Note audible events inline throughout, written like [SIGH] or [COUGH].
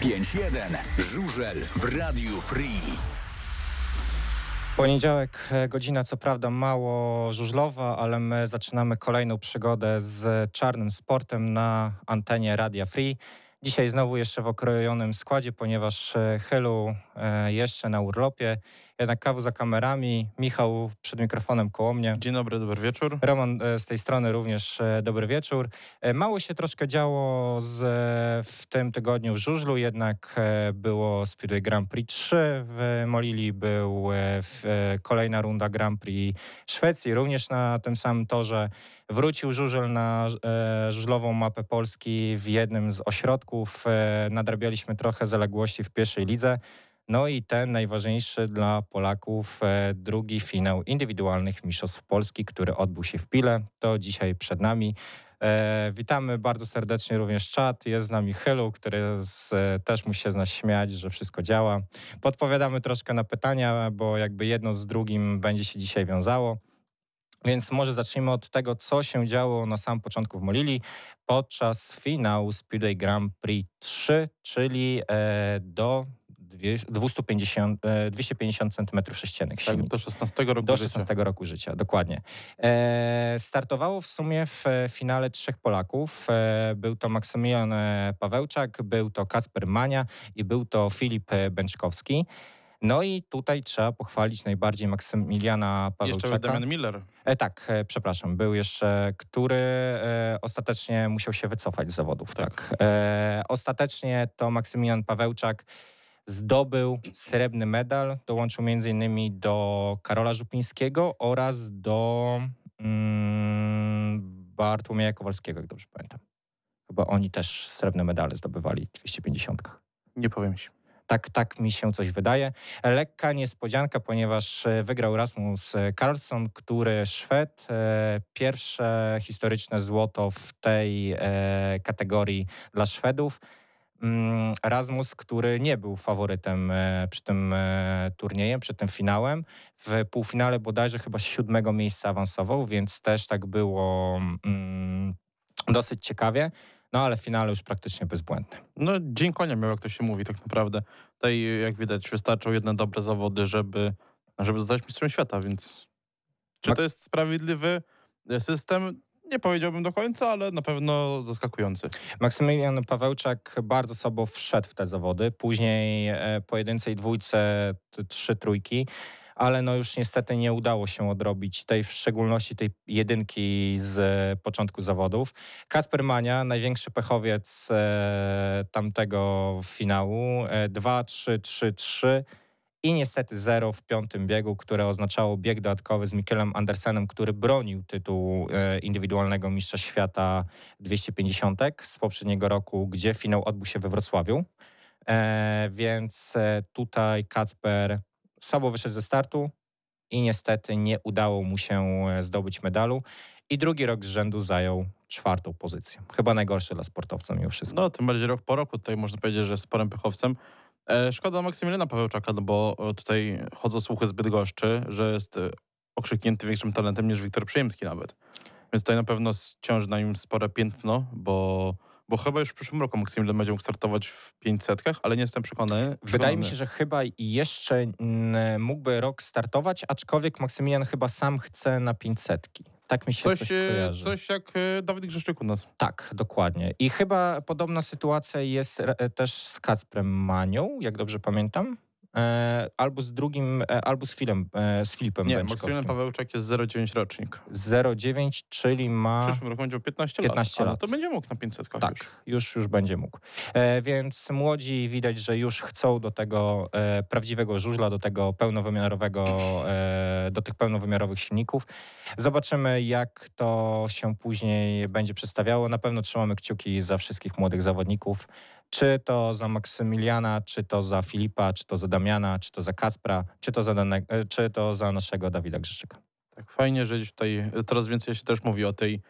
5-1. Żużel w Radiu Free. Poniedziałek, e, godzina co prawda mało żużlowa, ale my zaczynamy kolejną przygodę z czarnym sportem na antenie Radia Free. Dzisiaj znowu jeszcze w okrojonym składzie, ponieważ e, Helu e, jeszcze na urlopie. Jednak kawu za kamerami, Michał przed mikrofonem koło mnie. Dzień dobry, dobry wieczór. Roman e, z tej strony również dobry wieczór. Mało się troszkę działo z, w tym tygodniu w żużlu, jednak było Speedway Grand Prix 3 w Molili, był kolejna runda Grand Prix Szwecji, również na tym samym torze. Wrócił żużel na żużlową mapę Polski w jednym z ośrodków. Nadrabialiśmy trochę zaległości w pierwszej lidze. No i ten najważniejszy dla Polaków e, drugi finał indywidualnych Mistrzostw Polski, który odbył się w Pile. To dzisiaj przed nami. E, witamy bardzo serdecznie również czat. Jest z nami Hylu, który z, e, też musi się z nas śmiać, że wszystko działa. Podpowiadamy troszkę na pytania, bo jakby jedno z drugim będzie się dzisiaj wiązało. Więc może zacznijmy od tego, co się działo na samym początku w Molili podczas finału Speedway Grand Prix 3, czyli e, do 250, 250 cm3 Tak, do 16 roku do 16 życia. roku życia, dokładnie. E, startowało w sumie w finale trzech Polaków. E, był to Maksymilian e, Pawełczak, był to Kasper Mania i był to Filip Bęczkowski. No i tutaj trzeba pochwalić najbardziej Maksymiliana Pawełczaka. Jeszcze Damian Miller. E, tak, e, przepraszam, był jeszcze, który e, ostatecznie musiał się wycofać z zawodów. Tak. tak. E, ostatecznie to Maksymilian Pawełczak zdobył srebrny medal. Dołączył m.in. do Karola Żupińskiego oraz do mm, Bartłomieja Kowalskiego, jak dobrze pamiętam. Chyba oni też srebrne medale zdobywali w 250. Nie powiem się. Tak, tak mi się coś wydaje. Lekka niespodzianka, ponieważ e, wygrał Rasmus Carlson, który Szwed. E, pierwsze historyczne złoto w tej e, kategorii dla Szwedów. Mm, Rasmus, który nie był faworytem przy tym turniejem, przed tym finałem. W półfinale bodajże chyba z siódmego miejsca awansował, więc też tak było mm, dosyć ciekawie. No ale w finale już praktycznie bezbłędny. No dzień konia miał, jak to się mówi tak naprawdę. Tutaj jak widać wystarczą jedne dobre zawody, żeby, żeby zostać mistrzem świata, więc czy to jest sprawiedliwy system? Nie powiedziałbym do końca, ale na pewno zaskakujący. Maksymilian Pawełczak bardzo sobą wszedł w te zawody. Później e, pojedynczej dwójce trzy trójki ale no już niestety nie udało się odrobić tej, w szczególności tej jedynki z e, początku zawodów. Kasper Mania, największy pechowiec e, tamtego finału, 2-3-3-3 e, i niestety zero w piątym biegu, które oznaczało bieg dodatkowy z Mikelem Andersenem, który bronił tytułu indywidualnego mistrza świata 250 z poprzedniego roku, gdzie finał odbył się we Wrocławiu. E, więc tutaj Kacper słabo wyszedł ze startu i niestety nie udało mu się e, zdobyć medalu. I drugi rok z rzędu zajął czwartą pozycję. Chyba najgorszy dla sportowca mimo wszystko. No, tym bardziej rok po roku tutaj można powiedzieć, że sporym pechowcem. E, szkoda Maksymiliana Pawełczaka, no bo e, tutaj chodzą słuchy zbyt goszczy, że jest e, okrzyknięty większym talentem niż Wiktor Przyjemski nawet. Więc tutaj na pewno ciąży na nim spore piętno, bo bo chyba już w przyszłym roku Maksymilian będzie mógł startować w 500, ale nie jestem przekonany. Wydaje mi się, że chyba jeszcze mógłby rok startować, aczkolwiek Maksymilian chyba sam chce na 500. Tak mi się coś, coś e, kojarzy. Coś jak e, Dawid Grzeszczyk u nas. Tak, dokładnie. I chyba podobna sytuacja jest e, też z Kacprem Manią, jak dobrze pamiętam. E, albo z drugim, e, albo z, Filem, e, z Filipem Nie, Maksymilian Pawełczak jest 09 rocznik. 09, czyli ma... W przyszłym roku będzie 15, 15 lat. lat. to będzie mógł na 500 Tak, już. już, już będzie mógł. Więc młodzi widać, że już chcą do tego prawdziwego żużla, do tego pełnowymiarowego, do tych pełnowymiarowych silników. Zobaczymy, jak to się później będzie przedstawiało. Na pewno trzymamy kciuki za wszystkich młodych zawodników. Czy to za Maksymiliana, czy to za Filipa, czy to za Damiana, czy to za Kaspra, czy to za, dane, e, czy to za naszego Dawida Grzeszyka. Tak, fajnie, że tutaj coraz więcej się też mówi o tej,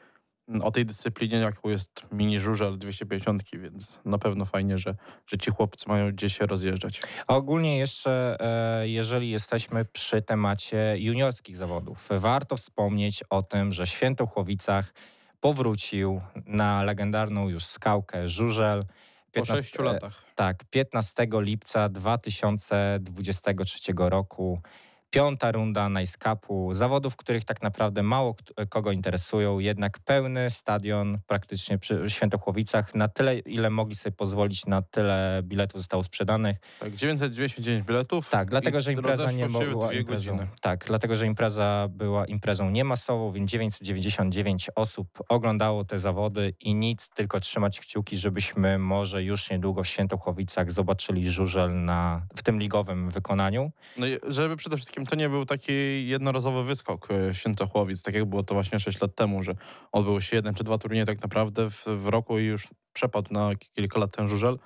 o tej dyscyplinie, jaką jest mini żużel 250, więc na pewno fajnie, że, że ci chłopcy mają gdzieś się rozjeżdżać. A ogólnie jeszcze, e, jeżeli jesteśmy przy temacie juniorskich zawodów, warto wspomnieć o tym, że w Świętochłowicach powrócił na legendarną już skałkę żużel Po 15 sześciu latach. Tak, 15 lipca 2023 roku. Piąta runda Nice Cupu, zawodów, których tak naprawdę mało kogo interesują, jednak pełny stadion praktycznie przy Świętochłowicach. Na tyle, ile mogli sobie pozwolić, na tyle biletów zostało sprzedanych. Tak, 999 biletów. Tak, dlatego, że impreza nie dwie imprezą. godziny. Tak, dlatego, że impreza była imprezą niemasową, więc 999 osób oglądało te zawody i nic, tylko trzymać kciuki, żebyśmy może już niedługo w Świętochłowicach zobaczyli żużel na, w tym ligowym wykonaniu. No i żeby przede wszystkim to nie był taki jednorazowy wyskok e, Świętochłowic, tak jak było to właśnie 6 lat temu, że odbyły się jeden czy dwa turnieje tak naprawdę w, w roku i już przepadł na kilka lat ten żużel.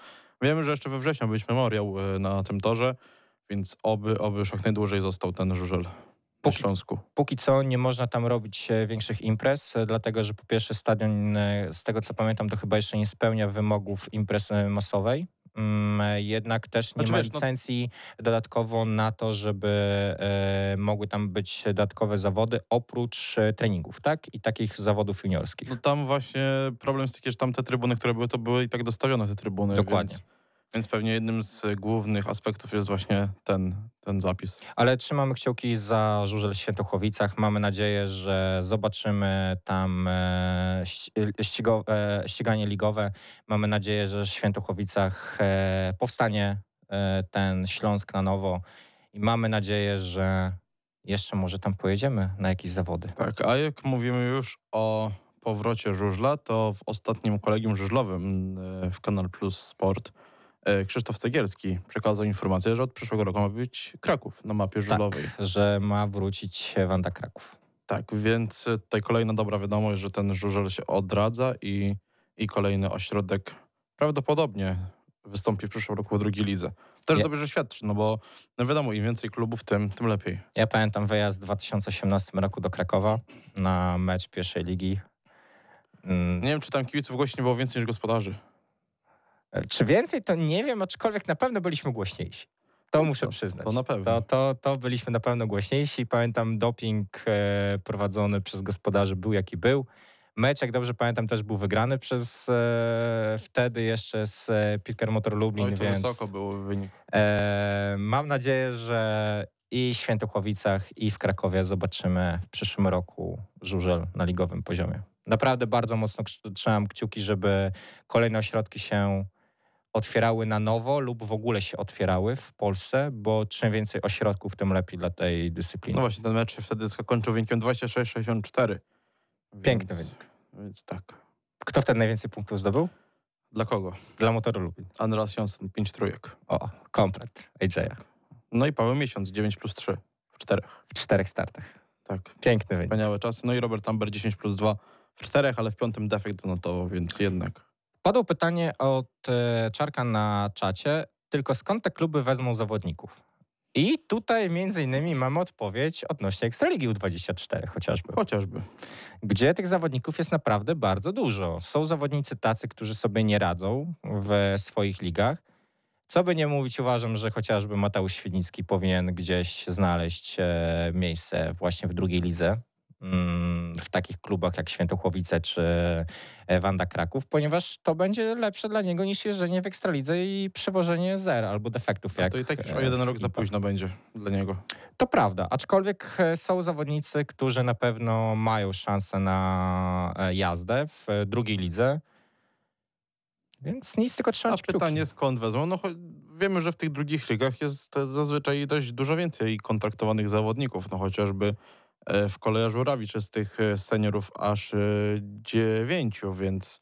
Wiemy, że jeszcze we wrześniu być memoriał e, na tym torze, więc oby, oby już jak najdłużej został ten żużel Póki- Śląsku. Póki co nie można tam robić e, większych imprez, dlatego że po pierwsze stadion, z tego co pamiętam, to chyba jeszcze nie spełnia wymogów imprezy masowej. Mm, Jednak też nie Znaczy, ma wiesz, no- licencji dodatkowo na to, żeby e, mogły tam być dodatkowe zawody oprócz e, treningów, tak? I takich zawodów juniorskich. No tam właśnie problem jest taki, że tam te trybuny, które były, to były i tak dostawione te trybuny. Dokładnie. Więc, więc pewnie jednym z głównych aspektów jest właśnie ten, ten zapis. Ale trzymamy kciuki za żużel w Świętochłowicach. Mamy nadzieję, że zobaczymy tam e, ści- ścigo, e, ściganie ligowe. Mamy nadzieję, że w Świętochłowicach e, powstanie e, ten Śląsk na nowo. I mamy nadzieję, że jeszcze może tam pojedziemy na jakieś zawody. Tak, a jak mówimy już o powrocie żużla, to w ostatnim kolegium żużlowym e, w Kanal Plus Sport e, Krzysztof Cegielski przekazał informację, że od przyszłego roku ma być Kraków na mapie żużlowej. Tak, że ma wrócić Wanda Kraków. Tak, więc e, tutaj kolejna dobra wiadomość, że ten żużel się odradza i, i kolejny ośrodek prawdopodobnie wystąpi w przyszłym roku w drugiej lidze. Też Nie. dobrze świadczy, no bo no wiadomo, im więcej klubów, tym, tym lepiej. Ja pamiętam wyjazd w 2018 roku do Krakowa na mecz pierwszej ligi. Mm, Nie wiem, czy tam kibiców gości nie było więcej niż gospodarzy. Czy więcej, to nie wiem, aczkolwiek na pewno byliśmy głośniejsi. To No muszę to- przyznać. To na pewno. To, to, to byliśmy na pewno głośniejsi. Pamiętam, doping e, prowadzony przez gospodarzy był jaki był. Mecz, jak dobrze pamiętam, też był wygrany przez e, wtedy jeszcze z e, Motor Lublin, Oj, to więc wysoko był wynik. e, mam nadzieję, że i w Świętochłowicach, i w Krakowie zobaczymy w przyszłym roku żużel na ligowym poziomie. Naprawdę bardzo mocno trzymam kciuki, żeby kolejne ośrodki się otwierały na nowo lub w ogóle się otwierały w Polsce, bo czym więcej ośrodków, tym lepiej dla tej dyscypliny. No właśnie, ten mecz się wtedy skończył wynikiem 26-64. Piękny Więc- wynik. Więc tak. Kto wtedy najwięcej punktów zdobył? Dla kogo? Dla Motoru Lublin. Andreas Jonsson, 5 trójek. O, komplet AJ'a No i Paweł Miesiąc, 9 plus 3 w czterech. w czterech startach. Tak, Piękny wynik. wspaniałe czasy. No i Robert Amber, 10 plus 2 w czterech, ale w piątym defekt zanotował, więc jednak. Padło pytanie od e, Czarka na czacie, tylko skąd te kluby wezmą zawodników? I tutaj między innymi mamy odpowiedź odnośnie Ekstraligi U24 chociażby, Chociażby. gdzie tych zawodników jest naprawdę bardzo dużo. Są zawodnicy tacy, którzy sobie nie radzą w swoich ligach. Co by nie mówić, uważam, że chociażby Mateusz Świdnicki powinien gdzieś znaleźć e, miejsce właśnie w drugiej lidze. Mm, W takich klubach jak Świętochłowice czy e, Wanda Kraków, ponieważ to będzie lepsze dla niego niż jeżdżenie w Ekstralidze i przewożenie zer albo defektów. A Jak to i tak już o e, jeden rok za późno będzie dla niego. To prawda, aczkolwiek e, są zawodnicy, którzy na pewno mają szansę na jazdę w drugiej lidze. Więc nic, tylko A trzymać kciuki. pytanie skąd wezmą? No wiemy, że w tych drugich ligach jest zazwyczaj dość dużo więcej kontraktowanych zawodników. No chociażby w Koleja Żurawicz jest tych e, seniorów aż e, dziewięciu, więc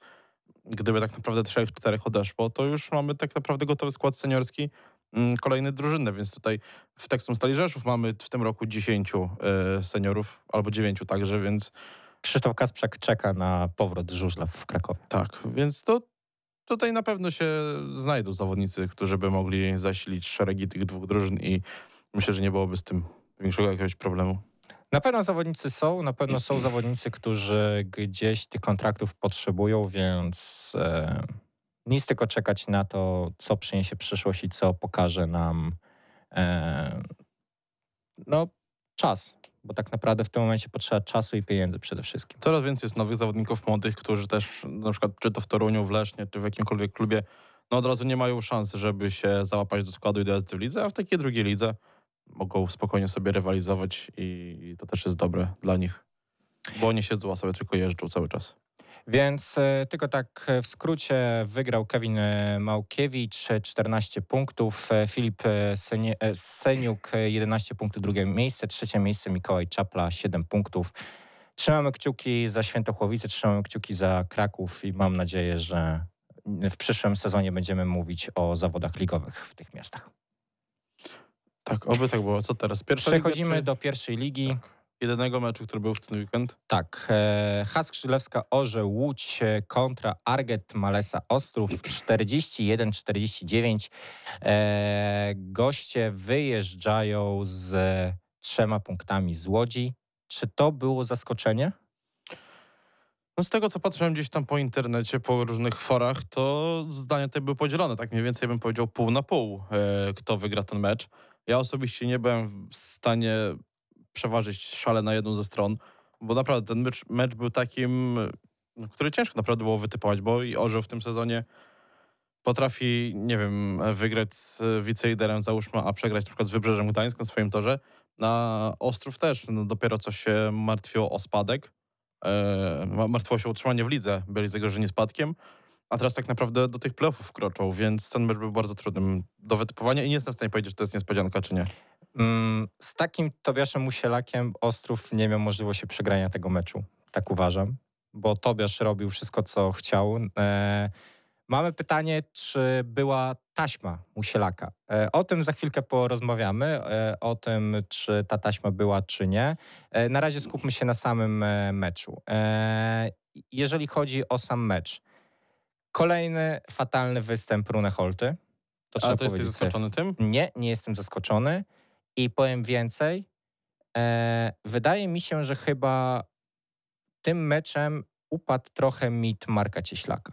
gdyby tak naprawdę trzech, czterech odeszło, to już mamy tak naprawdę gotowy skład seniorski mm, kolejny drużyny, więc tutaj w Tekstum Stali Rzeszów mamy w tym roku dziesięciu e, seniorów, albo dziewięciu także, więc Krzysztof Kasprzak czeka na powrót żużla w Krakowie. tak, więc to tutaj na pewno się znajdą zawodnicy, którzy by mogli zasilić szeregi tych dwóch drużyn i myślę, że nie byłoby z tym większego jakiegoś problemu. Na pewno zawodnicy są, na pewno są zawodnicy, którzy gdzieś tych kontraktów potrzebują, więc e, nic tylko czekać na to, co przyniesie przyszłość i co pokaże nam e, no, czas. Bo tak naprawdę w tym momencie potrzeba czasu i pieniędzy przede wszystkim. Coraz więcej jest nowych zawodników młodych, którzy też na przykład czy to w Toruniu, w Lesznie, czy w jakimkolwiek klubie no od razu nie mają szans, żeby się załapać do składu i do jazdy w lidze, a w takiej drugiej lidze mogą spokojnie sobie rywalizować i to też jest dobre dla nich. Bo oni siedzą, a sobie tylko jeżdżą cały czas. Więc e, tylko tak e, w skrócie wygrał Kevin e, Małkiewicz e, 14 punktów, Filip Seniuk e, 11 punktów, drugie miejsce, trzecie miejsce Mikołaj Czapla 7 punktów. Trzymamy kciuki za Świętochłowice, trzymamy kciuki za Kraków i mam nadzieję, że w przyszłym sezonie będziemy mówić o zawodach ligowych w tych miastach. Tak, oby tak było. Co teraz? Pierwsza liga, Przechodzimy czy do pierwszej ligi. jedynego meczu, który był w ten weekend. Tak, e, Has Krzylewska Orze Łódź e, kontra Arget Malesa Ostrów [CLEARS THROAT] 41-49. E, goście wyjeżdżają z trzema punktami z Łodzi. Czy to było zaskoczenie? No z tego, co patrzyłem gdzieś tam po internecie, po różnych forach, to zdania te były podzielone. Tak mniej więcej bym powiedział pół na pół, e, kto wygra ten mecz. Ja osobiście nie byłem w stanie przeważyć szale na jedną ze stron, bo naprawdę ten mecz, mecz był takim, no, który ciężko naprawdę było wytypować, bo i Orzeł w tym sezonie potrafi, nie wiem, wygrać z wiceliderem, załóżmy, a przegrać na przykład z Wybrzeżem Gdańsk na swoim torze. Na Ostrów też no, dopiero co się martwiło o spadek. E, ma- martwiło się o utrzymanie w lidze, byli zagrożeni spadkiem, a teraz tak naprawdę do tych playoffów kroczą, więc ten mecz był bardzo trudnym do wytypowania i nie jestem w stanie powiedzieć, czy to jest niespodzianka, czy nie. Mm, Z takim Tobiaszem Musielakiem Ostrów nie miał możliwości przegrania tego meczu. Tak uważam, bo Tobiasz robił wszystko, co chciał. E, mamy pytanie, czy była taśma Musielaka. E, o tym za chwilkę porozmawiamy, e, o tym, czy ta taśma była, czy nie. E, na razie skupmy się na samym e, meczu. E, jeżeli chodzi o sam mecz, kolejny fatalny występ Rune Holty. To A to jesteś zaskoczony tym? nie, nie jestem zaskoczony. I powiem więcej. E, wydaje mi się, że chyba tym meczem upadł trochę mit Marka Cieślaka,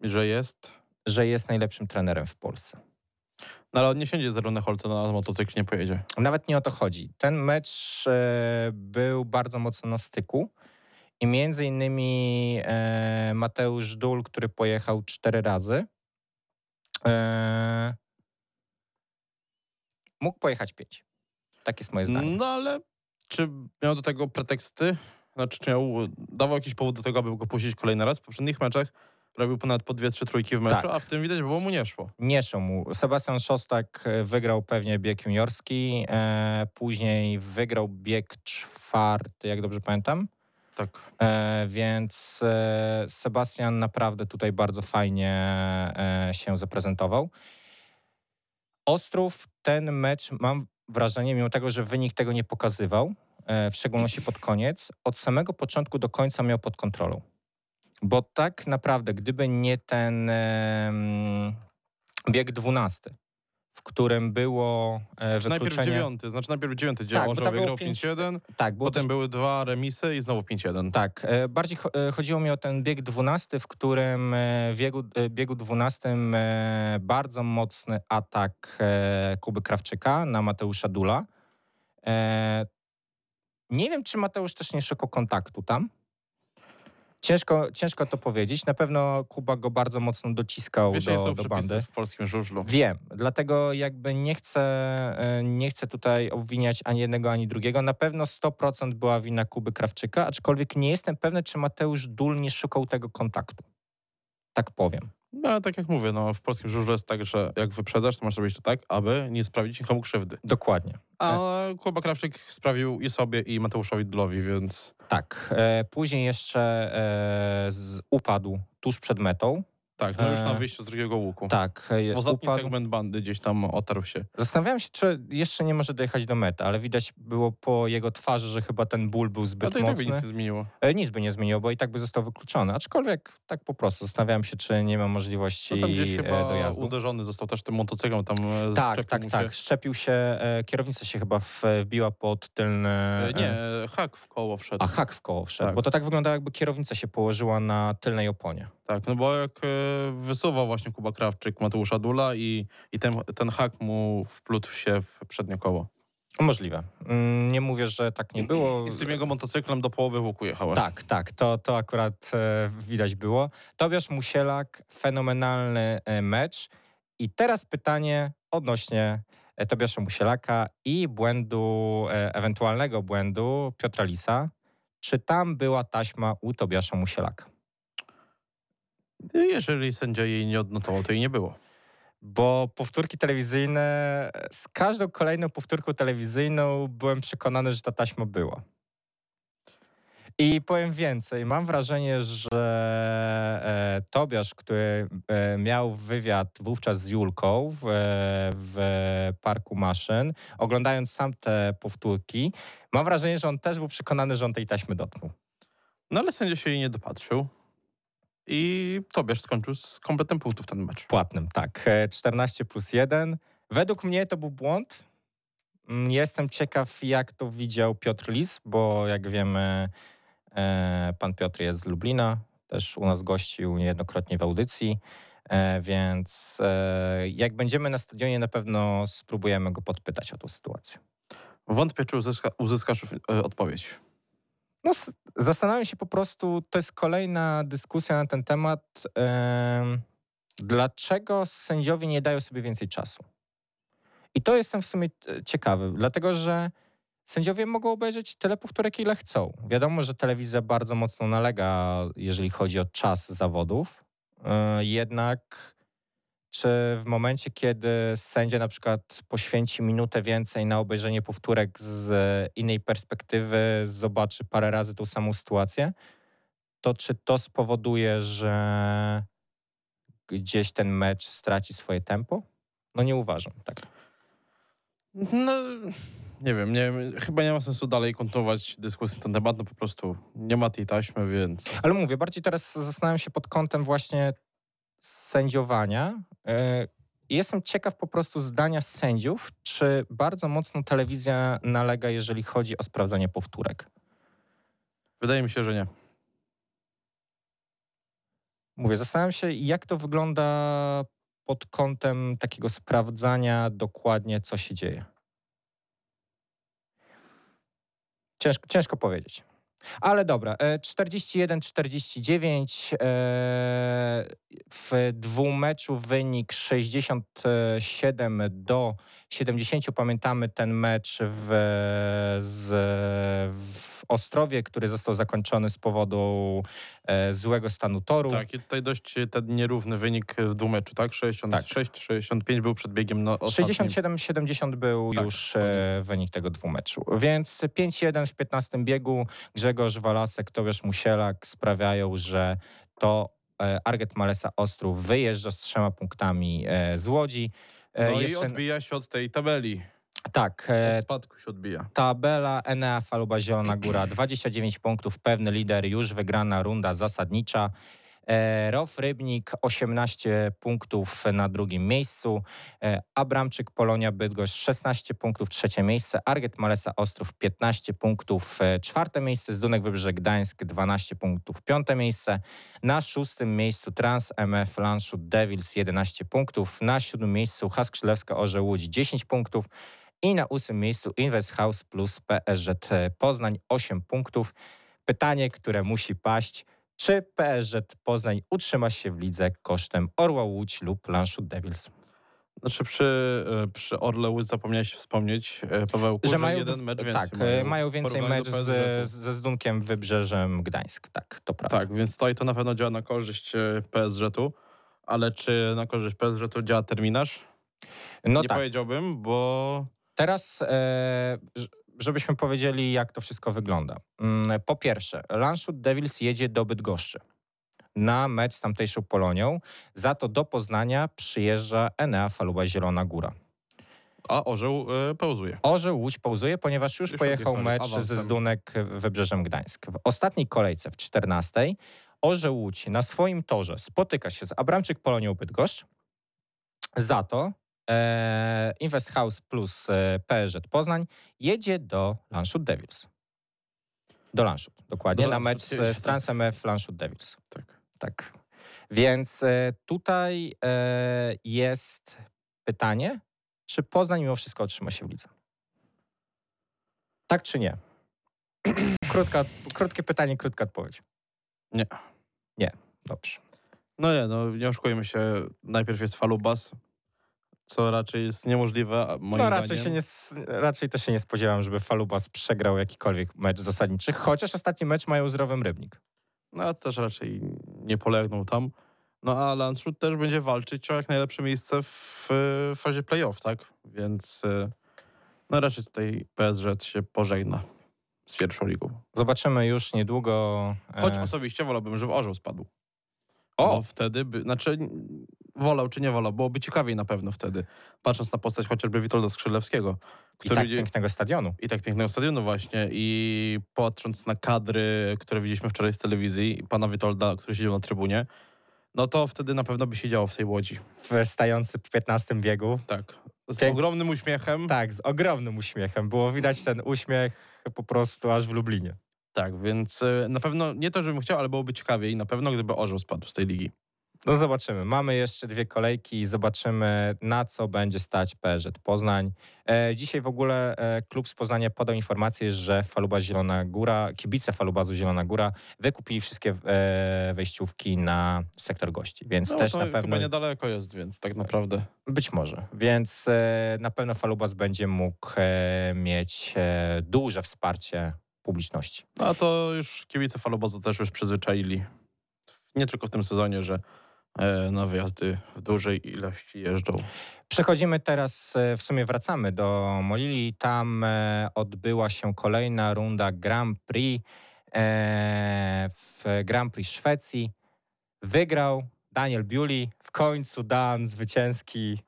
Że jest? że jest najlepszym trenerem w Polsce. No ale on nie siedzi za Runę Holce na motocykl nie pojedzie. Nawet nie o to chodzi. Ten mecz e, był bardzo mocno na styku. I między innymi e, Mateusz Dul, który pojechał cztery razy, e, mógł pojechać pięć. Tak jest moje zdanie. No ale czy miał do tego preteksty? Znaczy, czy miał, dawał jakiś powód do tego, aby go puścić kolejny raz? W poprzednich meczach robił ponad po dwie, trzy trójki w meczu, Tak. a w tym widać, było mu nie szło. Nie szło mu. Sebastian Szostak e, wygrał pewnie bieg juniorski, e, później wygrał bieg czwarty, jak dobrze pamiętam. Tak. E, więc e, Sebastian naprawdę tutaj bardzo fajnie e, się zaprezentował. Ostrów ten mecz, mam wrażenie, mimo tego, że wynik tego nie pokazywał, e, w szczególności pod koniec, od samego początku do końca miał pod kontrolą. Bo tak naprawdę, gdyby nie ten bieg dwunasty, którym było e, Czy najpierw wykluczenie... dziewiąty, znaczy najpierw dziewiąty, gdzie Tak, Orzeł wygrał pięć- 5-1, Tak, potem też- były dwa remisy i znowu 5-1. Tak, e, bardziej e, chodziło mi o ten bieg 12, w którym e, w biegu, biegu 12 e, bardzo mocny atak Kuby Krawczyka na Mateusza Dula. Nie wiem, czy Mateusz też nie szukał kontaktu tam. Ciężko, ciężko to powiedzieć. Na pewno Kuba go bardzo mocno dociskał Wiesz, do, są do bandy. w polskim żużlu? Wiem, dlatego jakby nie chcę, e, nie chcę tutaj obwiniać ani jednego, ani drugiego. Na pewno 100% była wina Kuby Krawczyka, aczkolwiek nie jestem pewny, czy Mateusz Dul nie szukał tego kontaktu. Tak powiem. No ale tak jak mówię, no, w polskim żużlu jest tak, że jak wyprzedzasz, to masz robić to tak, aby nie sprawić nikomu krzywdy. Dokładnie. A Kuba Krawczyk sprawił i sobie, i Mateuszowi Dulowi, więc Tak. E, później jeszcze e, z, upadł tuż przed metą. Tak, no już na E, wyjściu z drugiego łuku. Tak. e, W ostatni upadł. segment bandy gdzieś tam otarł się. Zastanawiałem się, czy jeszcze nie może dojechać do mety, ale widać było po jego twarzy, że chyba ten ból był A zbyt to i tak by nic nie zmieniło. E, Nic by nie zmieniło, bo i tak by został wykluczony. Aczkolwiek tak po prostu zastanawiałem się, czy nie ma możliwości No tam gdzieś e, chyba dojazdu. uderzony został też tym motocyklem, tam e, Tak, tak, mu tak. się. Szczepił się, e, kierownica się chyba w, wbiła pod tylny... E, Nie, e, hak w koło wszedł. A hak w koło wszedł, Tak. bo to tak wyglądało, jakby kierownica się położyła na tylnej oponie. Tak, no bo jak e, wysuwał właśnie Kuba Krawczyk Mateusza Dula i, i ten, ten hak mu wplótł się w przednie koło. Możliwe. Mm, Nie mówię, że tak nie było. I z tym jego motocyklem do połowy łuku jechałeś. Tak, tak, to, to akurat e, widać było. Tobiasz Musielak, fenomenalny e, mecz. I teraz pytanie odnośnie e, Tobiasza Musielaka i błędu, e, ewentualnego błędu Piotra Lisa. Czy tam była taśma u Tobiasza Musielaka? Jeżeli sędzia jej nie odnotował, to jej nie było. Bo powtórki telewizyjne, z każdą kolejną powtórką telewizyjną byłem przekonany, że ta taśma była. I powiem więcej, mam wrażenie, że e, Tobiasz, który e, miał wywiad wówczas z Julką w, w Parku Maszyn, oglądając sam te powtórki, mam wrażenie, że on też był przekonany, że on tej taśmy dotknął. No ale sędzia się jej nie dopatrzył. I Tobiasz skończył z kompletem punktów ten mecz. Płatnym, tak. E, 14 plus 1. Według mnie to był błąd. Mm, Jestem ciekaw, jak to widział Piotr Lis, bo jak wiemy, e, pan Piotr jest z Lublina, też u nas gościł niejednokrotnie w audycji, e, więc e, jak będziemy na stadionie, na pewno spróbujemy go podpytać o tą sytuację. Wątpię, czy uzyska, uzyskasz e, odpowiedź. No, zastanawiam się po prostu, to jest kolejna dyskusja na ten temat. em, dlaczego sędziowie nie dają sobie więcej czasu? I to jestem w sumie e, ciekawy, dlatego że sędziowie mogą obejrzeć tyle powtórek, ile chcą. Wiadomo, że telewizja bardzo mocno nalega, jeżeli chodzi o czas zawodów. E, jednak czy w momencie, kiedy sędzia na przykład poświęci minutę więcej na obejrzenie powtórek z innej perspektywy, zobaczy parę razy tą samą sytuację, to czy to spowoduje, że gdzieś ten mecz straci swoje tempo? No nie uważam, tak. No, nie wiem, nie, chyba nie ma sensu dalej kontynuować dyskusji na ten temat, no po prostu nie ma tej taśmy, więc... Ale mówię, bardziej teraz zastanawiam się pod kątem właśnie sędziowania. I Jestem ciekaw po prostu zdania sędziów, czy bardzo mocno telewizja nalega, jeżeli chodzi o sprawdzanie powtórek. Wydaje mi się, że nie. Mówię, zastanawiam się, jak to wygląda pod kątem takiego sprawdzania dokładnie, co się dzieje. Ciężko, ciężko powiedzieć. Ale dobra, e, 41-49. e, W dwumeczu wynik 67 do 70. Pamiętamy ten mecz w, z, w Ostrowie, który został zakończony z powodu e, złego stanu toru. Tak, i tutaj dość ten nierówny wynik w dwumeczu, tak? 66-65 był przed biegiem no, ostatnim. 67-70 był Tak, już e, wynik tego dwumeczu. Więc 5-1 w 15 biegu. Grzegorz Walasek, Tobiasz Musielak sprawiają, że to e, Arget Malesa Ostrów wyjeżdża z trzema punktami e, z Łodzi. E, No i odbija się od tej tabeli. tak, Od e, spadku się odbija. tabela Enea Faluba Zielona Góra [CLEARS THROAT] 29 punktów, pewny lider, już wygrana runda zasadnicza. E, Rof Rybnik 18 punktów na drugim miejscu, e, Abramczyk Polonia Bydgoszcz 16 punktów, trzecie miejsce, Arget Malesa Ostrów 15 punktów, e, czwarte miejsce, Zdunek Wybrzeże Gdańsk 12 punktów, piąte miejsce, na szóstym miejscu Trans MF Landshut Devils 11 punktów, na siódmym miejscu Hask Krzyżewska Orze Łódź 10 punktów, i na ósmym miejscu Invest House plus PSZ Poznań 8 punktów. Pytanie, które musi paść. Czy PSZ Poznań utrzyma się w lidze kosztem Orła Łódź lub Lanszut Devils? Znaczy przy, e, przy Orle Łódź zapomniałeś wspomnieć, e, Pawełku, że, jeden mecz więcej Tak, mają, mają więcej mecz z, ze Zdunkiem Wybrzeżem Gdańsk. Tak, to prawda. Tak, więc tutaj to na pewno działa na korzyść PSZ-u, ale czy na korzyść PSZ-u działa terminarz? No Nie tak. powiedziałbym, bo Teraz, e, żebyśmy powiedzieli, jak to wszystko wygląda. Mm, Po pierwsze, Lanszut Devils jedzie do Bydgoszczy na mecz z tamtejszą Polonią. Za to do Poznania przyjeżdża Enea Faluba Zielona Góra. a orzeł e, pauzuje. Orzeł Łódź pauzuje, ponieważ już Już pojechał mecz ze. Zdunek Wybrzeżem Gdańsk. W ostatniej kolejce, w 14, Orzeł Łódź na swoim torze spotyka się z Abramczyk Polonią Bydgoszcz. Za to Invest House plus e, PSZ Poznań jedzie do Lanszut Devils. Do Lanszut, dokładnie, Do na mecz z, z Trans MF Lanszut Devils. Tak. Tak. Więc e, tutaj e, jest pytanie, czy Poznań mimo wszystko otrzyma się w lidze? Tak czy nie? [CLEARS THROAT] Krótka, krótkie pytanie, krótka odpowiedź. Nie. Nie, dobrze. No nie, no nie oszukujmy się, najpierw jest Falubas, co raczej jest niemożliwe, moim No zdaniem. raczej, się nie, raczej też się nie spodziewam, żeby Falubas przegrał jakikolwiek mecz zasadniczy, chociaż ostatni mecz mają z Rowem Rybnik. No też raczej nie polegną tam. No a Landshut też będzie walczyć o jak najlepsze miejsce w e, fazie playoff, tak? Więc e, no raczej tutaj PSG się pożegna z pierwszą ligą. Zobaczymy już niedługo. Choć e, osobiście wolałbym, żeby Orzeł spadł. O! Bo wtedy by, znaczy wolał czy nie wolał, byłoby ciekawiej na pewno wtedy, patrząc na postać chociażby Witolda Skrzydlewskiego, I który tak idzie- pięknego stadionu. i tak pięknego stadionu właśnie i patrząc na kadry, które widzieliśmy wczoraj z telewizji, i pana Witolda, który siedział na trybunie, no to wtedy na pewno by się działo w tej łodzi. W stający w 15 biegu. Tak. Z Pięk- ogromnym uśmiechem. Tak, z ogromnym uśmiechem. Było widać ten uśmiech po prostu aż w Lublinie. Tak, więc e, na pewno nie to, żebym chciał, ale byłoby ciekawiej na pewno, gdyby Orzeł spadł z tej ligi. No zobaczymy. Mamy jeszcze dwie kolejki i zobaczymy, na co będzie stać PZ Poznań. E, dzisiaj w ogóle e, klub z Poznania podał informację, że Faluba Zielona Góra, kibice Falubazu Zielona Góra wykupili wszystkie e, wejściówki na sektor gości, więc No też to na pewno... chyba niedaleko jest, więc tak naprawdę. Być może. Więc e, na pewno Falubas będzie mógł e, mieć e, duże wsparcie publiczności. No a to już kibice Falobozu też już przyzwyczaili. Nie tylko w tym sezonie, że na wyjazdy w dużej ilości jeżdżą. Przechodzimy teraz, e, w sumie wracamy do Molili. Tam e, odbyła się kolejna runda Grand Prix e, w Grand Prix Szwecji. Wygrał Daniel Bewley. W końcu Dan zwycięski.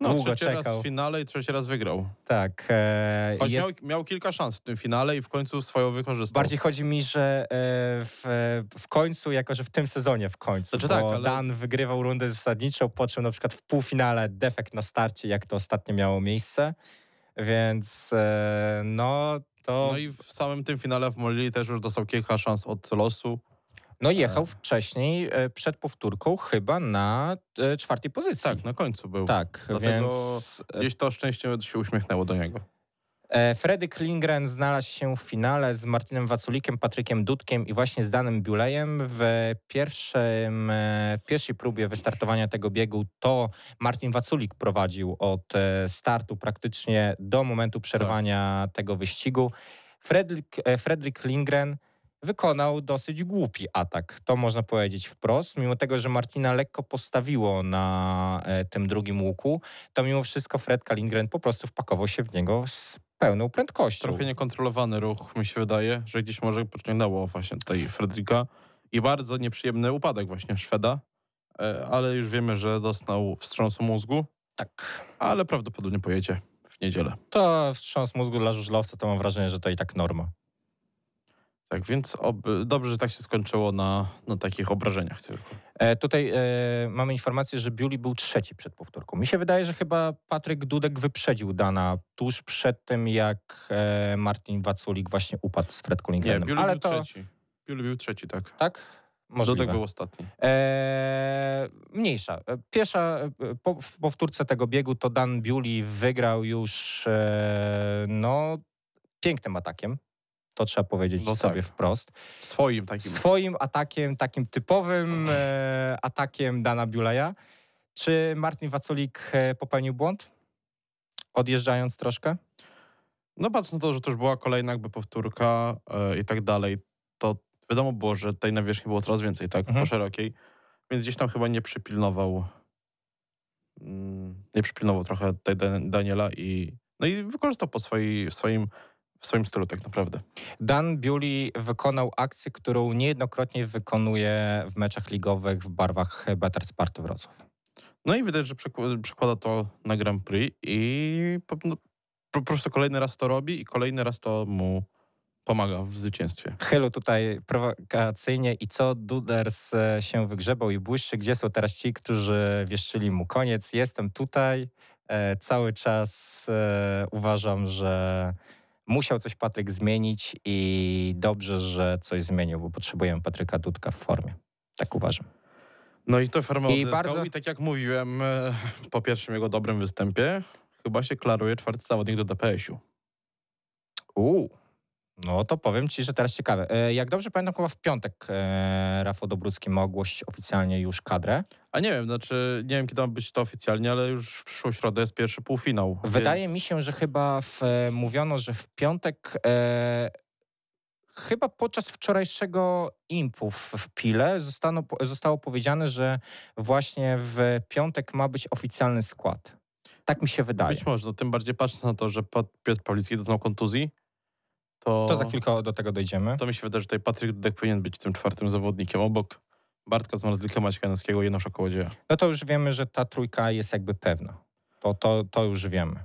No Długo trzeci raz czekał. w finale i trzeci raz wygrał. Tak. E, Choć jest, miał, miał kilka szans w tym finale i w końcu swoją wykorzystał. bardziej chodzi mi, że e, w, w końcu, jako że w tym sezonie w końcu, Znaczy bo tak, ale- Dan wygrywał rundę zasadniczą, po czym na przykład w półfinale defekt na starcie, jak to ostatnio miało miejsce. Więc e, no to... No i w samym tym finale w Molili też już dostał kilka szans od losu. No jechał wcześniej e, przed powtórką chyba na e, czwartej pozycji. Tak, na końcu był. Tak, Dlatego więc e, Gdzieś to szczęście się uśmiechnęło do niego. Fredrik Lindgren znalazł się w finale z Martinem Waculikiem, Patrykiem Dudkiem i właśnie z Danem Biulejem. W pierwszym, pierwszej próbie wystartowania tego biegu to Martin Waculik prowadził od startu praktycznie do momentu przerwania tego wyścigu. Fredrik, Fredrik Lindgren wykonał dosyć głupi atak, to można powiedzieć wprost. Mimo tego, że Martina lekko postawiło na e, tym drugim łuku, to mimo wszystko Fred Lindgren po prostu wpakował się w niego z pełną prędkością. Trochę niekontrolowany ruch, mi się wydaje, że gdzieś może pociągnęło właśnie tutaj Fredrika. I bardzo nieprzyjemny upadek właśnie Szweda. E, Ale już wiemy, że dostał wstrząsu mózgu, Tak. ale prawdopodobnie pojedzie w niedzielę. To wstrząs mózgu dla żużlowca, to mam wrażenie, że to i tak norma. Tak, więc dobrze, że tak się skończyło na, na takich obrażeniach tylko. E, tutaj e, mamy informację, że Biuli był trzeci przed powtórką. Mi się wydaje, że chyba Patryk Dudek wyprzedził Dana tuż przed tym, jak e, Martin Waculik właśnie upadł z Fred Nie, Kullingrenem. Biuli Ale był to trzeci. Biuli był trzeci, tak. tak? Możliwe. Dodek był ostatni. E, mniejsza. E, Pierwsza e, po, w powtórce tego biegu to Dan Bewley wygrał już e, no, pięknym atakiem. To trzeba powiedzieć No sobie tak. wprost. Swoim takim. Swoim atakiem, takim typowym e, atakiem Dana Bewleya. Czy Martin Waculik e, popełnił błąd? Odjeżdżając troszkę? No patrząc na to, że to już była kolejna jakby powtórka e, i tak dalej, to wiadomo było, że tej nawierzchni było coraz więcej, tak, Mhm. po szerokiej, więc gdzieś tam chyba nie przypilnował mm, nie przypilnował trochę tej Dan- Daniela i no i wykorzystał po swojej, swoim, w swoim stylu tak naprawdę. Dan Bewley wykonał akcję, którą niejednokrotnie wykonuje w meczach ligowych w barwach Better Sparty Wrocław. No i widać, że przekł- przekłada to na Grand Prix i po, no, po prostu kolejny raz to robi i kolejny raz to mu pomaga w zwycięstwie. Chylu tutaj prowokacyjnie i co Duders e, się wygrzebał i błyszczy, gdzie są teraz ci, którzy wieszczyli mu koniec. Jestem tutaj, e, cały czas e, uważam, że musiał coś Patryk zmienić i dobrze, że coś zmienił, bo potrzebujemy Patryka Dudka w formie. Tak uważam. No i to formę I bardzo- i tak jak mówiłem e, po pierwszym jego dobrym występie, chyba się klaruje czwarty zawodnik do DPS-u. Uuu. No to powiem ci, że teraz ciekawe. E, Jak dobrze pamiętam, chyba w piątek e, Rafał Dobrucki ma ogłosić oficjalnie już kadrę. A nie wiem, znaczy nie wiem kiedy ma być to oficjalnie, ale już w przyszłą środę jest pierwszy półfinał. Wydaje więc... mi się, że chyba w, e, mówiono, że w piątek, e, chyba podczas wczorajszego impu w, w Pile zostano, zostało powiedziane, że właśnie w piątek ma być oficjalny skład. Tak mi się wydaje. Być może, no, tym bardziej patrząc na to, że Piotr Pawlicki doznał kontuzji, to, To za chwilkę do tego dojdziemy. to mi się wydaje, że tutaj Patryk Dudek powinien być tym czwartym zawodnikiem obok Bartka Zmarzlika, Maćka Janowskiego i Janusza Kołodzieja. No to już wiemy, że ta trójka jest jakby pewna. To, to, to już wiemy.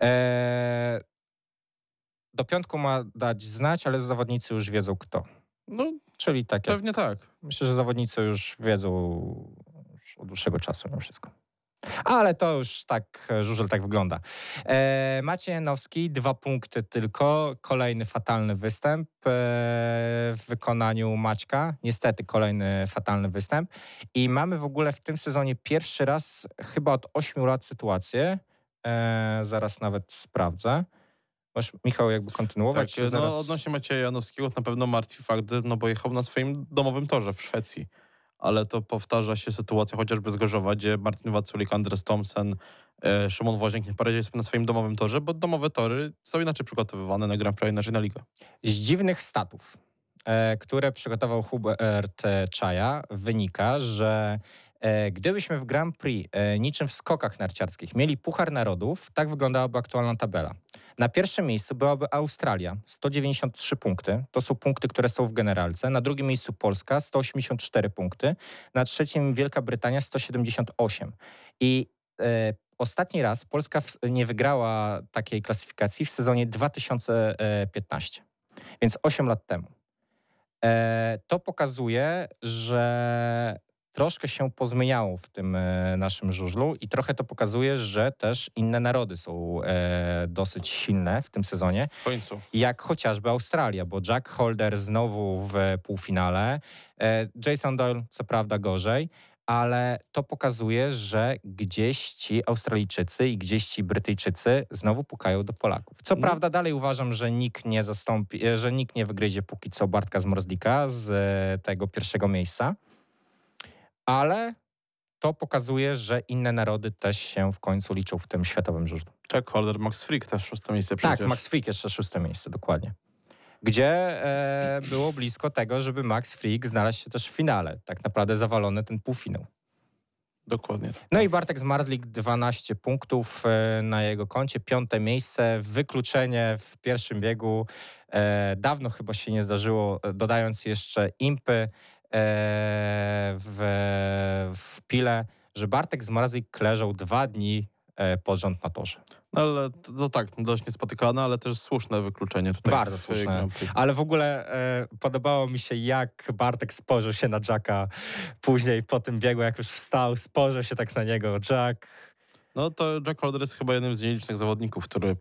E, do piątku ma dać znać, ale zawodnicy już wiedzą kto. No Czyli tak pewnie tak. Myślę, że zawodnicy już wiedzą już od dłuższego czasu mimo wszystko. Ale to już tak, żużel tak wygląda. E, Maciej Janowski, dwa punkty tylko. Kolejny fatalny występ e, w wykonaniu Maćka. Niestety kolejny fatalny występ. I mamy w ogóle w tym sezonie pierwszy raz chyba od 8 lat sytuację. E, zaraz nawet sprawdzę. Możesz, Michał, jakby kontynuować? Tak, zaraz... no, odnośnie Macieja Janowskiego na pewno martwi fakt, no bo jechał na swoim domowym torze w Szwecji. Ale to powtarza się sytuacja chociażby z Gorzowa, gdzie Martin Waculik, Andres Thompson, e, Szymon Woźniak nie poradzili sobie na swoim domowym torze, bo domowe tory są inaczej przygotowywane na Grand Prix, inaczej na ligę. Z dziwnych statów, e, które przygotował Hubert e, Czaja, wynika, że gdybyśmy w Grand Prix, niczym w skokach narciarskich, mieli Puchar Narodów, tak wyglądałaby aktualna tabela. Na pierwszym miejscu byłaby Australia, 193 punkty. To są punkty, które są w generalce. Na drugim miejscu Polska, 184 punkty. Na trzecim Wielka Brytania, 178. I e, ostatni raz Polska w, nie wygrała takiej klasyfikacji w sezonie 2015 więc 8 lat temu. E, to pokazuje, że troszkę się pozmieniało w tym e, naszym żużlu i trochę to pokazuje, że też inne narody są e, dosyć silne w tym sezonie, W końcu. jak chociażby Australia, bo Jack Holder znowu w półfinale, e, Jason Doyle co prawda gorzej, ale to pokazuje, że gdzieś ci Australijczycy i gdzieś ci Brytyjczycy znowu pukają do Polaków. Co No. prawda dalej uważam, że nikt nie zastąpi, że nikt nie wygryzie póki co Bartka z Morzlika z tego pierwszego miejsca, ale to pokazuje, że inne narody też się w końcu liczą w tym światowym żużlu. Jack Holder, Max Frick też szóste miejsce przecież. Tak, Max Frick jeszcze szóste miejsce, dokładnie. Gdzie e, było blisko tego, żeby Max Frick znalazł się też w finale. Tak naprawdę zawalony ten półfinał. Dokładnie tak. No i Bartek Zmarzlik 12 punktów e, na jego koncie, piąte miejsce, wykluczenie w pierwszym biegu. E, dawno chyba się nie zdarzyło, e, dodając jeszcze impy w, w pile, że Bartek Zmarzlik leżał dwa dni e, pod rząd na torze. No ale to, to tak, dość niespotykane, ale też słuszne wykluczenie tutaj. Bardzo słuszne. Ale w ogóle e, podobało mi się, jak Bartek spojrzał się na Jacka później po tym biegu, jak już wstał, spojrzał się tak na niego. Jack, No to Jack Holder jest chyba jednym z nielicznych zawodników, który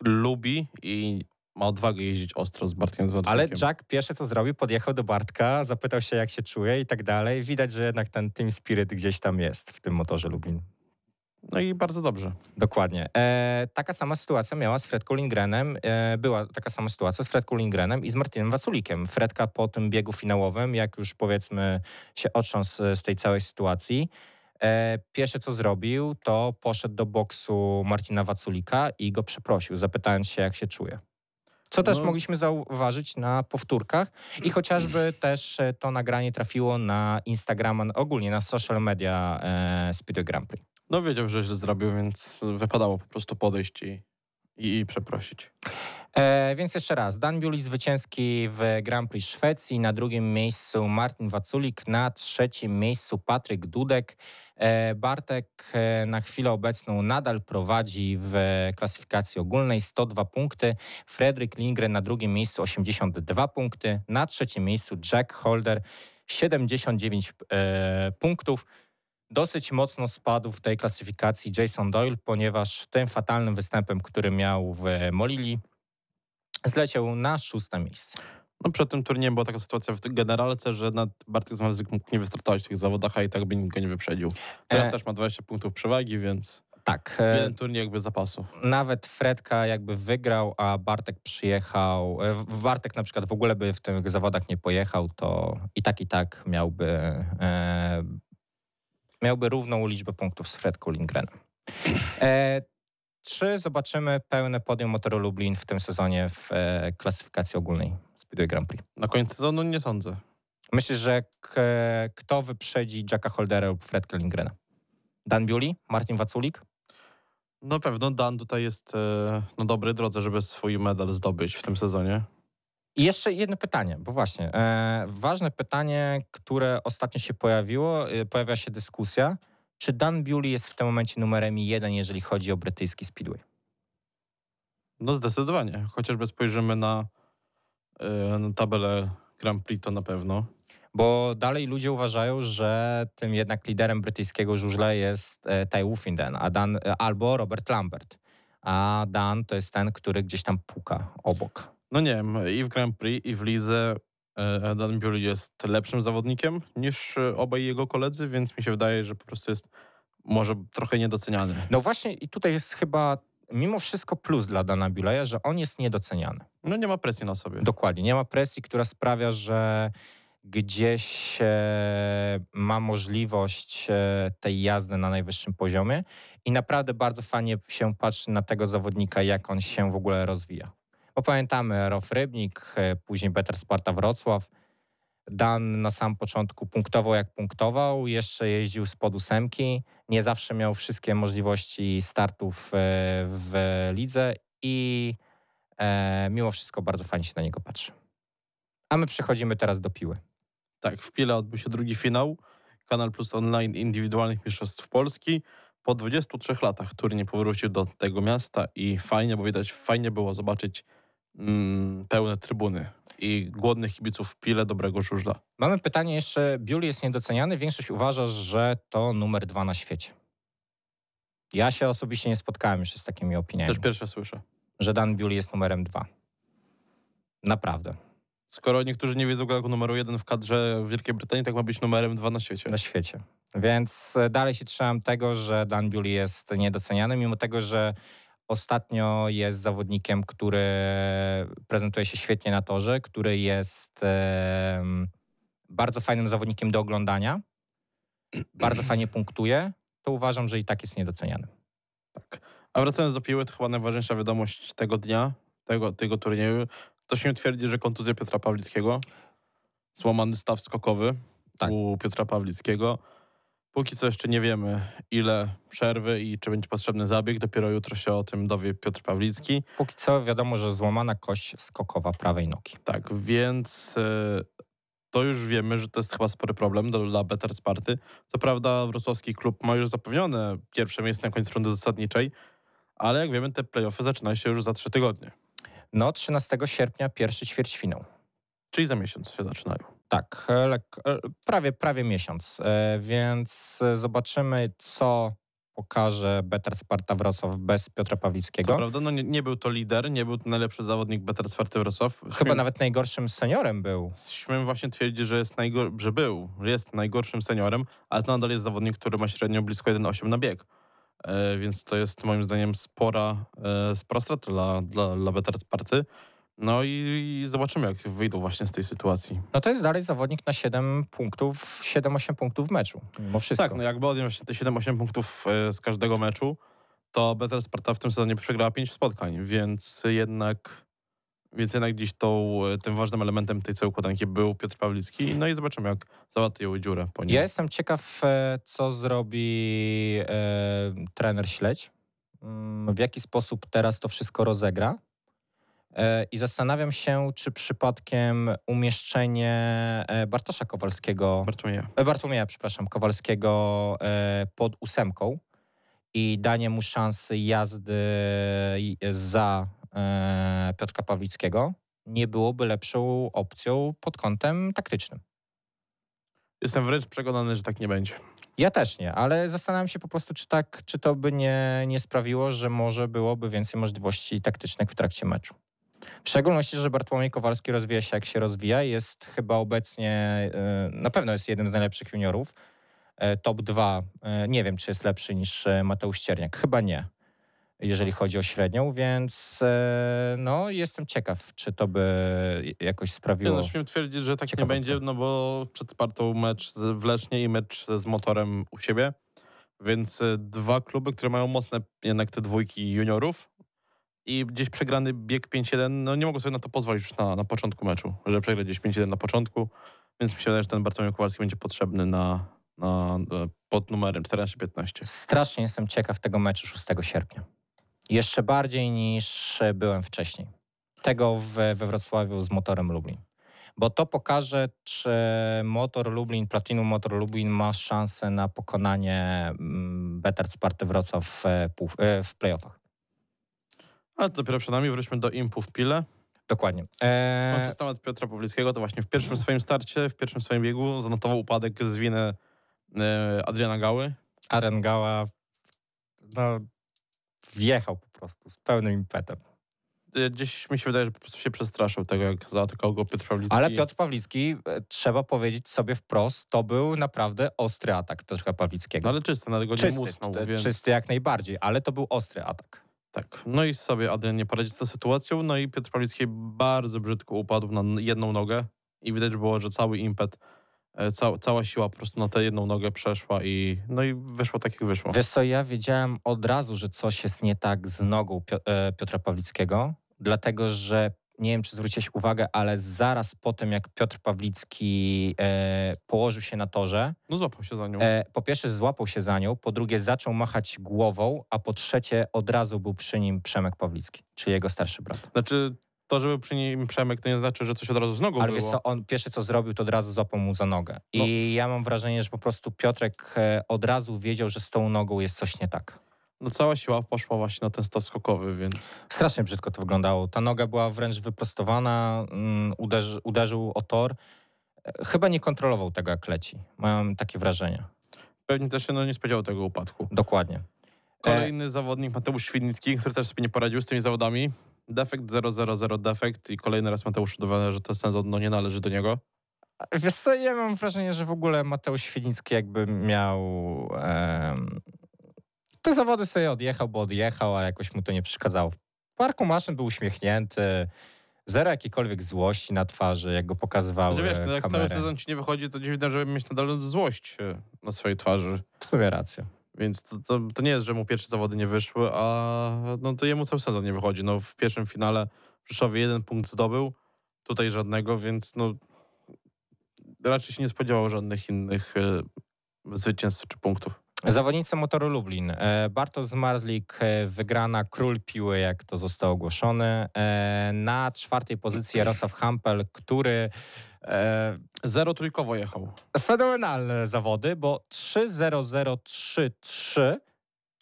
lubi i ma odwagę jeździć ostro z Bartkiem ale Zwartnikiem. Jack pierwsze co zrobił, podjechał do Bartka, zapytał się jak się czuje i tak dalej. Widać, że jednak ten team spirit gdzieś tam jest w tym motorze Lublin. No i bardzo dobrze. Dokładnie. E, taka sama sytuacja miała z Fredką Lindgrenem. E, była taka sama sytuacja z Fredką Lindgrenem i z Martinem Waculikiem. Fredka po tym biegu finałowym, jak już powiedzmy się otrząsł z tej całej sytuacji, e, pierwsze co zrobił, to poszedł do boksu Martina Waculika i go przeprosił, zapytając się, jak się czuje. Co też No. mogliśmy zauważyć na powtórkach i chociażby też e, to nagranie trafiło na Instagrama, ogólnie na social media e, Speedway Grand Prix. No wiedział, że źle zrobił, więc wypadało po prostu podejść i, i, i przeprosić. E, więc jeszcze raz, Dan Biuli zwycięski w Grand Prix Szwecji, na drugim miejscu Martin Waculik, na trzecim miejscu Patryk Dudek. E, Bartek e, na chwilę obecną nadal prowadzi w klasyfikacji ogólnej 102 punkty, Fredrik Lindgren na drugim miejscu 82 punkty, na trzecim miejscu Jack Holder 79 e, punktów. Dosyć mocno spadł w tej klasyfikacji Jason Doyle, ponieważ tym fatalnym występem, który miał w Molili, zleciał na szóste miejsce. No przed tym turniejem była taka sytuacja w generalce, że nad Bartek Zmarzlik mógł nie wystartować w tych zawodach, a i tak by nikt go nie wyprzedził. Teraz E. też ma 20 punktów przewagi, więc Tak. e, Jeden turniej jakby zapasu. Nawet Fredka jakby wygrał, a Bartek przyjechał. e, Bartek na przykład w ogóle by w tych zawodach nie pojechał, to i tak i tak miałby, e, miałby równą liczbę punktów z Fredką Lindgrenem. E, czy zobaczymy pełne podium Motoru Lublin w tym sezonie w e, klasyfikacji ogólnej Speedway Grand Prix? Na koniec sezonu nie sądzę. Myślisz, że kto wyprzedzi Jacka Holdera lub Lindgrena? Dan Biuli? Martin Waculik? Na pewno Dan tutaj jest e, na dobrej drodze, żeby swój medal zdobyć w tym sezonie. I jeszcze jedno pytanie, bo właśnie, e, ważne pytanie, które ostatnio się pojawiło, e, pojawia się dyskusja, czy Dan Bewley jest w tym momencie numerem jeden, jeżeli chodzi o brytyjski speedway? No zdecydowanie. Chociażby spojrzymy na, e, na tabelę Grand Prix, to na pewno. Bo dalej ludzie uważają, że tym jednak liderem brytyjskiego żużla jest e, Ty Wolfenden, a Dan, e, albo Robert Lambert. A Dan to jest ten, który gdzieś tam puka obok. No nie wiem, i w Grand Prix, i w lidze e, Dan Bewley jest lepszym zawodnikiem niż e, obaj jego koledzy, więc mi się wydaje, że po prostu jest może trochę niedoceniany. No właśnie i tutaj jest chyba mimo wszystko plus dla Dana Bewleya, że on jest niedoceniany. No nie ma presji na sobie. Dokładnie. Nie ma presji, która sprawia, że gdzieś e, ma możliwość tej jazdy na najwyższym poziomie i naprawdę bardzo fajnie się patrzy na tego zawodnika, jak on się w ogóle rozwija. Bo pamiętamy Rof Rybnik, e, później Better Sparta Wrocław. Dan na sam początku punktował jak punktował, jeszcze jeździł spod ósemki, nie zawsze miał wszystkie możliwości startów e, w lidze i e, mimo wszystko bardzo fajnie się na niego patrzy. A my przechodzimy teraz do piły. Tak, w Pile odbył się drugi finał Kanal Plus Online Indywidualnych Mistrzostw Polski. Po 23 latach turniej powrócił do tego miasta i fajnie, bo widać, fajnie było zobaczyć mm, pełne trybuny i głodnych kibiców w Pile dobrego żużla. Mamy pytanie jeszcze, Biuli jest niedoceniany, większość uważa, że to numer dwa na świecie. Ja się osobiście nie spotkałem jeszcze z takimi opiniami, Też pierwsze słyszę. że Dan Biuli jest numerem dwa. Naprawdę, Skoro niektórzy nie wiedzą go jako numeru jeden w kadrze Wielkiej Brytanii, tak ma być numerem dwa na świecie. na świecie. Więc e, dalej się trzymam tego, że Dan Biuli jest niedoceniany, mimo tego, że ostatnio jest zawodnikiem, który prezentuje się świetnie na torze, który jest bardzo fajnym zawodnikiem do oglądania, bardzo [CLEARS THROAT] fajnie punktuje, to uważam, że i tak jest niedoceniany. A wracając do piły, to chyba najważniejsza wiadomość tego dnia, tego, tego turnieju. To się twierdzi, że kontuzja Piotra Pawlickiego, złamany staw skokowy Tak. u Piotra Pawlickiego. Póki co jeszcze nie wiemy, ile przerwy i czy będzie potrzebny zabieg. Dopiero jutro się o tym dowie Piotr Pawlicki. Póki co wiadomo, że złamana kość skokowa prawej nogi. Tak, więc e, to już wiemy, że to jest chyba spory problem dla, dla Better Sparty. Co prawda wrocławski klub ma już zapewnione pierwsze miejsce na końcu rundy zasadniczej, ale jak wiemy, te playoffy zaczynają się już za trzy tygodnie. No, 13 sierpnia pierwszy ćwierćfinał. Czyli za miesiąc się zaczynają. Tak, e, lek- e, prawie, prawie miesiąc, e, więc zobaczymy, co pokaże Better Sparta Wrocław bez Piotra Pawlickiego. prawda, no nie, nie był to lider, nie był to najlepszy zawodnik Better Sparty Wrocław. Chyba Śmiem, nawet najgorszym seniorem był. śmiem właśnie twierdzić, że, jest najgor- że był, że jest najgorszym seniorem, ale nadal jest zawodnik, który ma średnio blisko 1,8 na bieg. E, więc to jest moim zdaniem spora, e, spora strata dla, dla, dla Better Sparty. No i, i zobaczymy, jak wyjdą właśnie z tej sytuacji. No to jest dalej zawodnik na 7 punktów, 7-8 punktów w meczu, mimo wszystko. Tak, no jakby odjął się te 7-8 punktów e, z każdego meczu, to Better Sparta w tym sezonie przegrała 5 spotkań, więc jednak, więc jednak dziś tą, e, tym ważnym elementem tej całej układanki był Piotr Pawlicki. No i zobaczymy, jak załatwią dziurę po nim. Ja jestem ciekaw, e, co zrobi e, trener Śledź, Mm, w jaki sposób teraz to wszystko rozegra. E, I zastanawiam się, czy przypadkiem umieszczenie e, Bartosza Kowalskiego, Bartłomieja. e, Bartłomieja, przepraszam, Kowalskiego pod ósemką i danie mu szansy jazdy za Piotrka Pawlickiego nie byłoby lepszą opcją pod kątem taktycznym. Jestem wręcz przekonany, że tak nie będzie. Ja też nie, ale zastanawiam się po prostu, czy tak, czy to by nie, nie sprawiło, że może byłoby więcej możliwości taktycznych w trakcie meczu. W szczególności, że Bartłomiej Kowalski rozwija się jak się rozwija. Jest chyba obecnie, y, na pewno jest jednym z najlepszych juniorów e, top 2. E, nie wiem, czy jest lepszy niż e, Mateusz Cierniak. Chyba nie, jeżeli chodzi o średnią, więc e, no, jestem ciekaw, czy to by jakoś sprawiło. no, śmiem twierdzić, że tak nie będzie, no bo przed Spartą mecz w Lesznie i mecz z motorem u siebie, więc e, dwa kluby, które mają mocne jednak te dwójki juniorów i gdzieś przegrany bieg 5-1, no nie mogą sobie na to pozwolić już na, na początku meczu, że przegrać gdzieś 5-1 na początku, więc wydaje, że ten Bartłomiej Kowalski będzie potrzebny na, na, e, pod numerem 14-15. Strasznie jestem ciekaw tego meczu 6 sierpnia. Jeszcze bardziej niż byłem wcześniej. Tego w, we Wrocławiu z motorem Lublin. Bo to pokaże, czy motor Lublin, Platinum Motor Lublin ma szansę na pokonanie mm, Better Sparty Wrocław w, w playoffach. Ale to dopiero przed nami, wróćmy do Impu w Pile. Dokładnie. Kończąc E, temat Piotra Pawlickiego, to właśnie w pierwszym swoim starcie, w pierwszym swoim biegu zanotował upadek z winy e, Adriana Gały. Arengała no, wjechał po prostu z pełnym impetem. E, Gdzieś mi się wydaje, że po prostu się przestraszył tego, jak zaatakował go Piotr Pawlicki. Ale Piotr Pawlicki, e, trzeba powiedzieć sobie wprost, to był naprawdę ostry atak Piotra Pawlickiego. No ale czysty, na tego nie musnął, więc... czysty jak najbardziej, ale to był ostry atak. Tak. No i sobie Adrian nie poradził z tą sytuacją, no i Piotr Pawlicki bardzo brzydko upadł na jedną nogę i widać było, że cały impet, e, ca, cała siła po prostu na tę jedną nogę przeszła i no i wyszło tak, jak wyszło. Wiesz co, ja wiedziałem od razu, że coś jest nie tak z nogą e, Piotra Pawlickiego, dlatego że nie wiem, czy zwróciłeś uwagę, ale zaraz po tym, jak Piotr Pawlicki e, położył się na torze, No złapał się za nią. e, po pierwsze złapał się za nią, po drugie zaczął machać głową, a po trzecie od razu był przy nim Przemek Pawlicki, czyli jego starszy brat. Znaczy, to, żeby przy nim Przemek, to nie znaczy, że coś od razu z nogą Ale było. wiesz co, on pierwsze co zrobił, to od razu złapał mu za nogę. I No. ja mam wrażenie, że po prostu Piotrek e, od razu wiedział, że z tą nogą jest coś nie tak. No cała siła poszła właśnie na ten stos skokowy, więc... Strasznie brzydko to wyglądało. Ta noga była wręcz wyprostowana, mm, uderzy, uderzył o tor. E, Chyba nie kontrolował tego, jak leci. Mam takie wrażenie. Pewnie też się no, nie spodziewał tego upadku. Dokładnie. E, Kolejny zawodnik, Mateusz Świdnicki, który też sobie nie poradził z tymi zawodami. Defekt 000 defekt i kolejny raz Mateusz udowadnia, że to sezon no, nie należy do niego. Wiesz co, ja mam wrażenie, że w ogóle Mateusz Świdnicki jakby miał... te zawody sobie odjechał, bo odjechał, a jakoś mu to nie przeszkadzało. W parku maszyn był uśmiechnięty, zero jakiejkolwiek złości na twarzy, jak go pokazywały Znaczy, wiesz, no, jak kamery. cały sezon ci nie wychodzi, to dziwne, żeby mieć nadal złość e, na swojej twarzy. W sumie rację. Więc to, to, to nie jest, że mu pierwsze zawody nie wyszły, a no to jemu cały sezon nie wychodzi. No w pierwszym finale w Rzeszowie jeden punkt zdobył, tutaj żadnego, więc no raczej się nie spodziewał żadnych innych e, zwycięstw czy punktów. Zawodnicy motoru Lublin. E, Bartosz Zmarzlik, e, wygrana król piły, jak to zostało ogłoszone. E, Na czwartej pozycji Jarosław Hampel, który Zero trójkowo jechał. fenomenalne zawody, bo 3-0-0-3-3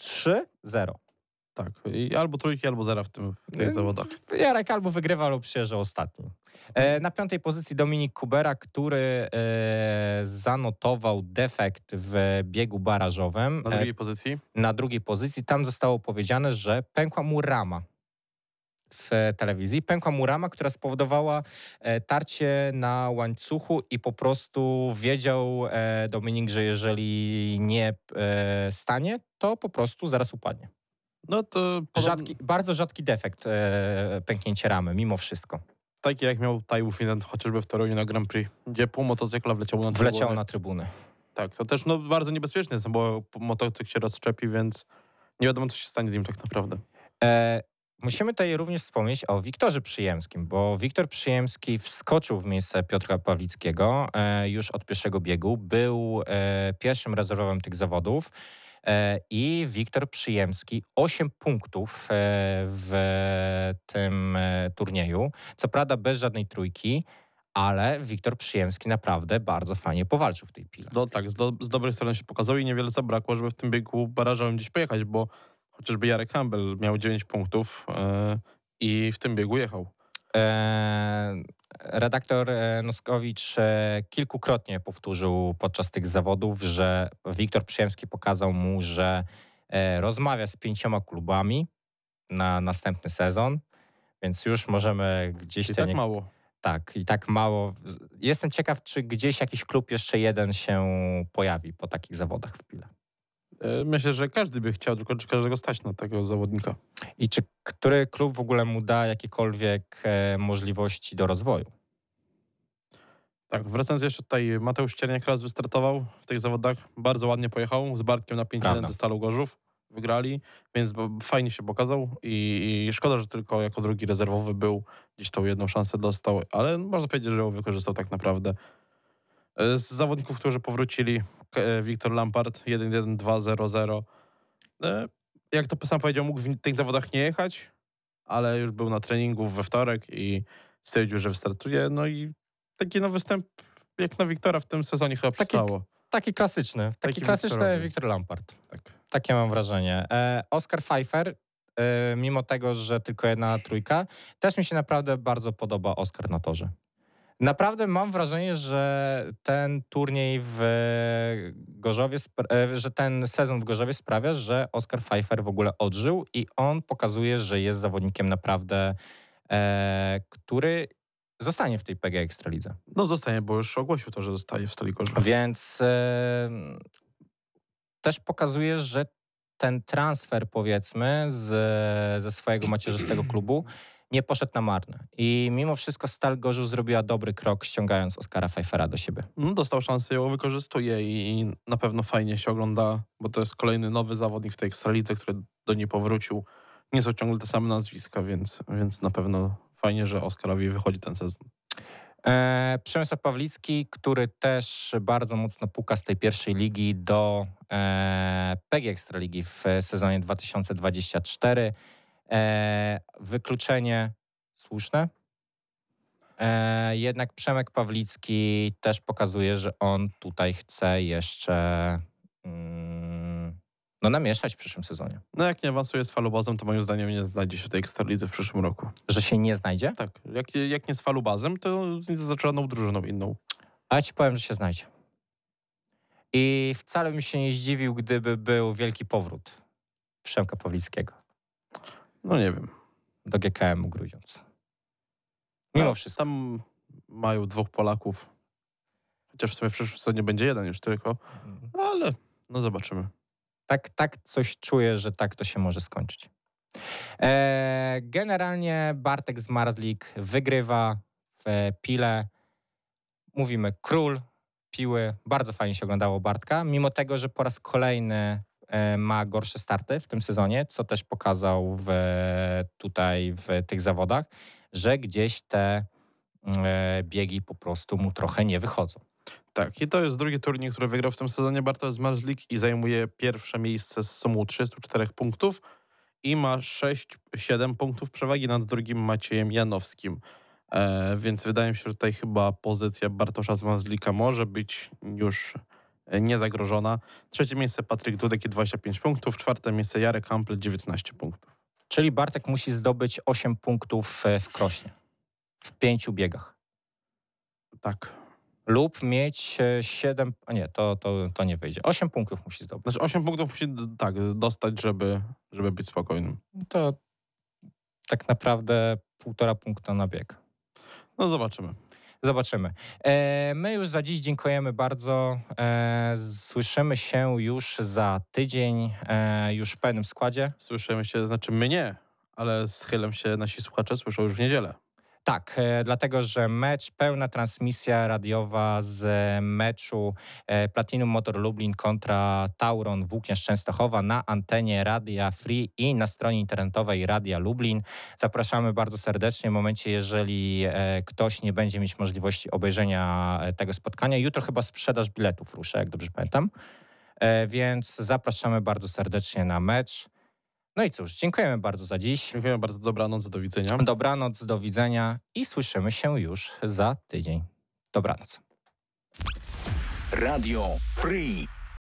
3-0. Tak, I albo trójki, albo zera w, tym, w tych Mm. zawodach. Jarek albo wygrywa, lub przyjeżdża ostatni. E, na piątej pozycji Dominik Kubera, który e, zanotował defekt w biegu barażowym. Na E, drugiej pozycji. na drugiej pozycji. Tam zostało powiedziane, że pękła mu rama w e, telewizji. Pękła mu rama, która spowodowała e, tarcie na łańcuchu i po prostu wiedział e, Dominik, że jeżeli nie e, stanie, to po prostu zaraz upadnie. No to podob- Rzadki, bardzo rzadki defekt e, pęknięcie ramy, mimo wszystko. taki jak miał Taiwu Finland chociażby w Toruniu na Grand Prix, gdzie pół motocykla wleciało na trybunę. Wleciało na trybuny. Tak, to też no, bardzo niebezpieczne jest, no bo motocykl się rozszczepi, więc nie wiadomo, co się stanie z nim tak naprawdę. E, musimy tutaj również wspomnieć o Wiktorze Przyjemskim, bo Wiktor Przyjemski wskoczył w miejsce Piotra Pawlickiego e, już od pierwszego biegu. Był e, pierwszym rezerwowym tych zawodów. E, I Wiktor Przyjemski 8 punktów e, w tym e, turnieju. Co prawda bez żadnej trójki, ale Wiktor Przyjemski naprawdę bardzo fajnie powalczył w tej pile. Do, tak, z, do, z dobrej strony się pokazał i niewiele zabrakło, żeby w tym biegu barażowym gdzieś pojechać, bo chociażby Jarek Campbell miał 9 punktów e, i w tym biegu jechał. E, redaktor e, Noskowicz e, kilkukrotnie powtórzył podczas tych zawodów, że Wiktor Przyjemski pokazał mu, że e, rozmawia z pięcioma klubami na następny sezon, więc już możemy gdzieś I tak mało. Tak, i tak mało. Jestem ciekaw, czy gdzieś jakiś klub jeszcze jeden się pojawi po takich zawodach w Pile. E, Myślę, że każdy by chciał, tylko czy każdego stać na takiego zawodnika. I czy który klub w ogóle mu da jakiekolwiek e, możliwości do rozwoju? Tak, wracając jeszcze tutaj, Mateusz Cierniak raz wystartował w tych zawodach. Bardzo ładnie pojechał z Bartkiem na 5-1 Prawda. ze Stalą Gorzów. Wygrali, więc fajnie się pokazał i, i szkoda, że tylko jako drugi rezerwowy był. Gdzieś tą jedną szansę dostał, ale można powiedzieć, że ją wykorzystał tak naprawdę. E, Z zawodników, którzy powrócili, Wiktor Lampard 1-1-2-0-0. E, Jak to sam powiedział, mógł w tych zawodach nie jechać, ale już był na treningu we wtorek i stwierdził, że wystartuje. No i taki no występ jak na Wiktora w tym sezonie chyba Taki- przystało. Taki klasyczny, taki, Taki klasyczny. Wiktor Lampard. Tak. Takie mam wrażenie. E, Oscar Pfeiffer, e, mimo tego, że tylko jedna trójka, też mi się naprawdę bardzo podoba Oscar na torze. Naprawdę mam wrażenie, że ten turniej w Gorzowie, e, że ten sezon w Gorzowie sprawia, że Oscar Pfeiffer w ogóle odżył i on pokazuje, że jest zawodnikiem naprawdę, e, który zostanie w tej PG Ekstralidze. No zostanie, bo już ogłosił to, że zostaje w Stali Gorzów. Więc e, też pokazuje, że ten transfer, powiedzmy, z, ze swojego macierzystego klubu nie poszedł na marne. I mimo wszystko Stal Gorzów zrobiła dobry krok, ściągając Oskara Pfeiffera do siebie. No, dostał szansę, ją wykorzystuje i, na pewno fajnie się ogląda, bo to jest kolejny nowy zawodnik w tej Ekstralidze, który do niej powrócił. Nie są ciągle te same nazwiska, więc, więc na pewno fajnie, że Oskarowi wychodzi ten sezon. E, Przemysław Pawlicki, który też bardzo mocno puka z tej pierwszej ligi do e, PG Ekstraligi w sezonie 2024. E, wykluczenie słuszne. E, jednak Przemek Pawlicki też pokazuje, że on tutaj chce jeszcze mm, no, namieszać w przyszłym sezonie. No jak nie awansuje z falubazem, to moim zdaniem nie znajdzie się w tej Ekstralidze w przyszłym roku. Że się nie znajdzie? Tak, jak, jak nie z falubazem, to z zaczerzoną drużyną inną. A ja ci powiem, że się znajdzie. I wcale bym się nie zdziwił, gdyby był wielki powrót Przemka Pawlickiego No nie wiem. do GKM Grudziądz. Mimo No, wszystko. Tam mają dwóch Polaków. Chociaż w sumie w przyszłym sezonie będzie jeden już tylko. Ale no zobaczymy. Tak, tak coś czuję, że tak to się może skończyć. E, generalnie Bartek z Marzlik wygrywa w Pile. Mówimy król piły. Bardzo fajnie się oglądało Bartka, mimo tego, że po raz kolejny ma gorsze starty w tym sezonie, co też pokazał w, tutaj w tych zawodach, że gdzieś te e, biegi po prostu mu trochę nie wychodzą. Tak, i to jest drugi turniej, który wygrał w tym sezonie Bartosz Marzlik i zajmuje pierwsze miejsce z sumą 34 punktów i ma 6-7 punktów przewagi nad drugim Maciejem Janowskim. E, więc wydaje mi się, że tutaj chyba pozycja Bartosza z Marzlika może być już e, niezagrożona. Trzecie miejsce Patryk Dudek i 25 punktów, czwarte miejsce Jarek Hampel 19 punktów. Czyli Bartek musi zdobyć 8 punktów e, w krośnie. W pięciu biegach. Tak. Lub mieć 7. A nie, to, to, to nie wyjdzie. 8 punktów musi zdobyć. Znaczy 8 punktów musi tak dostać, żeby, żeby być spokojnym. To tak naprawdę półtora punkta na bieg. No zobaczymy. Zobaczymy. E, my już za dziś dziękujemy bardzo. E, słyszymy się już za tydzień, e, już w pełnym składzie. Słyszymy się, znaczy my nie, ale z chylem się nasi słuchacze słyszą już w niedzielę. Tak, e, dlatego że mecz, pełna transmisja radiowa z meczu e, Platinum Motor Lublin kontra Tauron Włókniarz Częstochowa na antenie Radia Free i na stronie internetowej Radia Lublin. Zapraszamy bardzo serdecznie w momencie, jeżeli e, ktoś nie będzie mieć możliwości obejrzenia e, tego spotkania. Jutro chyba sprzedaż biletów ruszę, jak dobrze pamiętam. E, Więc zapraszamy bardzo serdecznie na mecz. No i cóż, dziękujemy bardzo za dziś. Dziękuję bardzo, dobranoc, do widzenia. Dobranoc, do widzenia i słyszymy się już za tydzień. Dobranoc. Radio Free.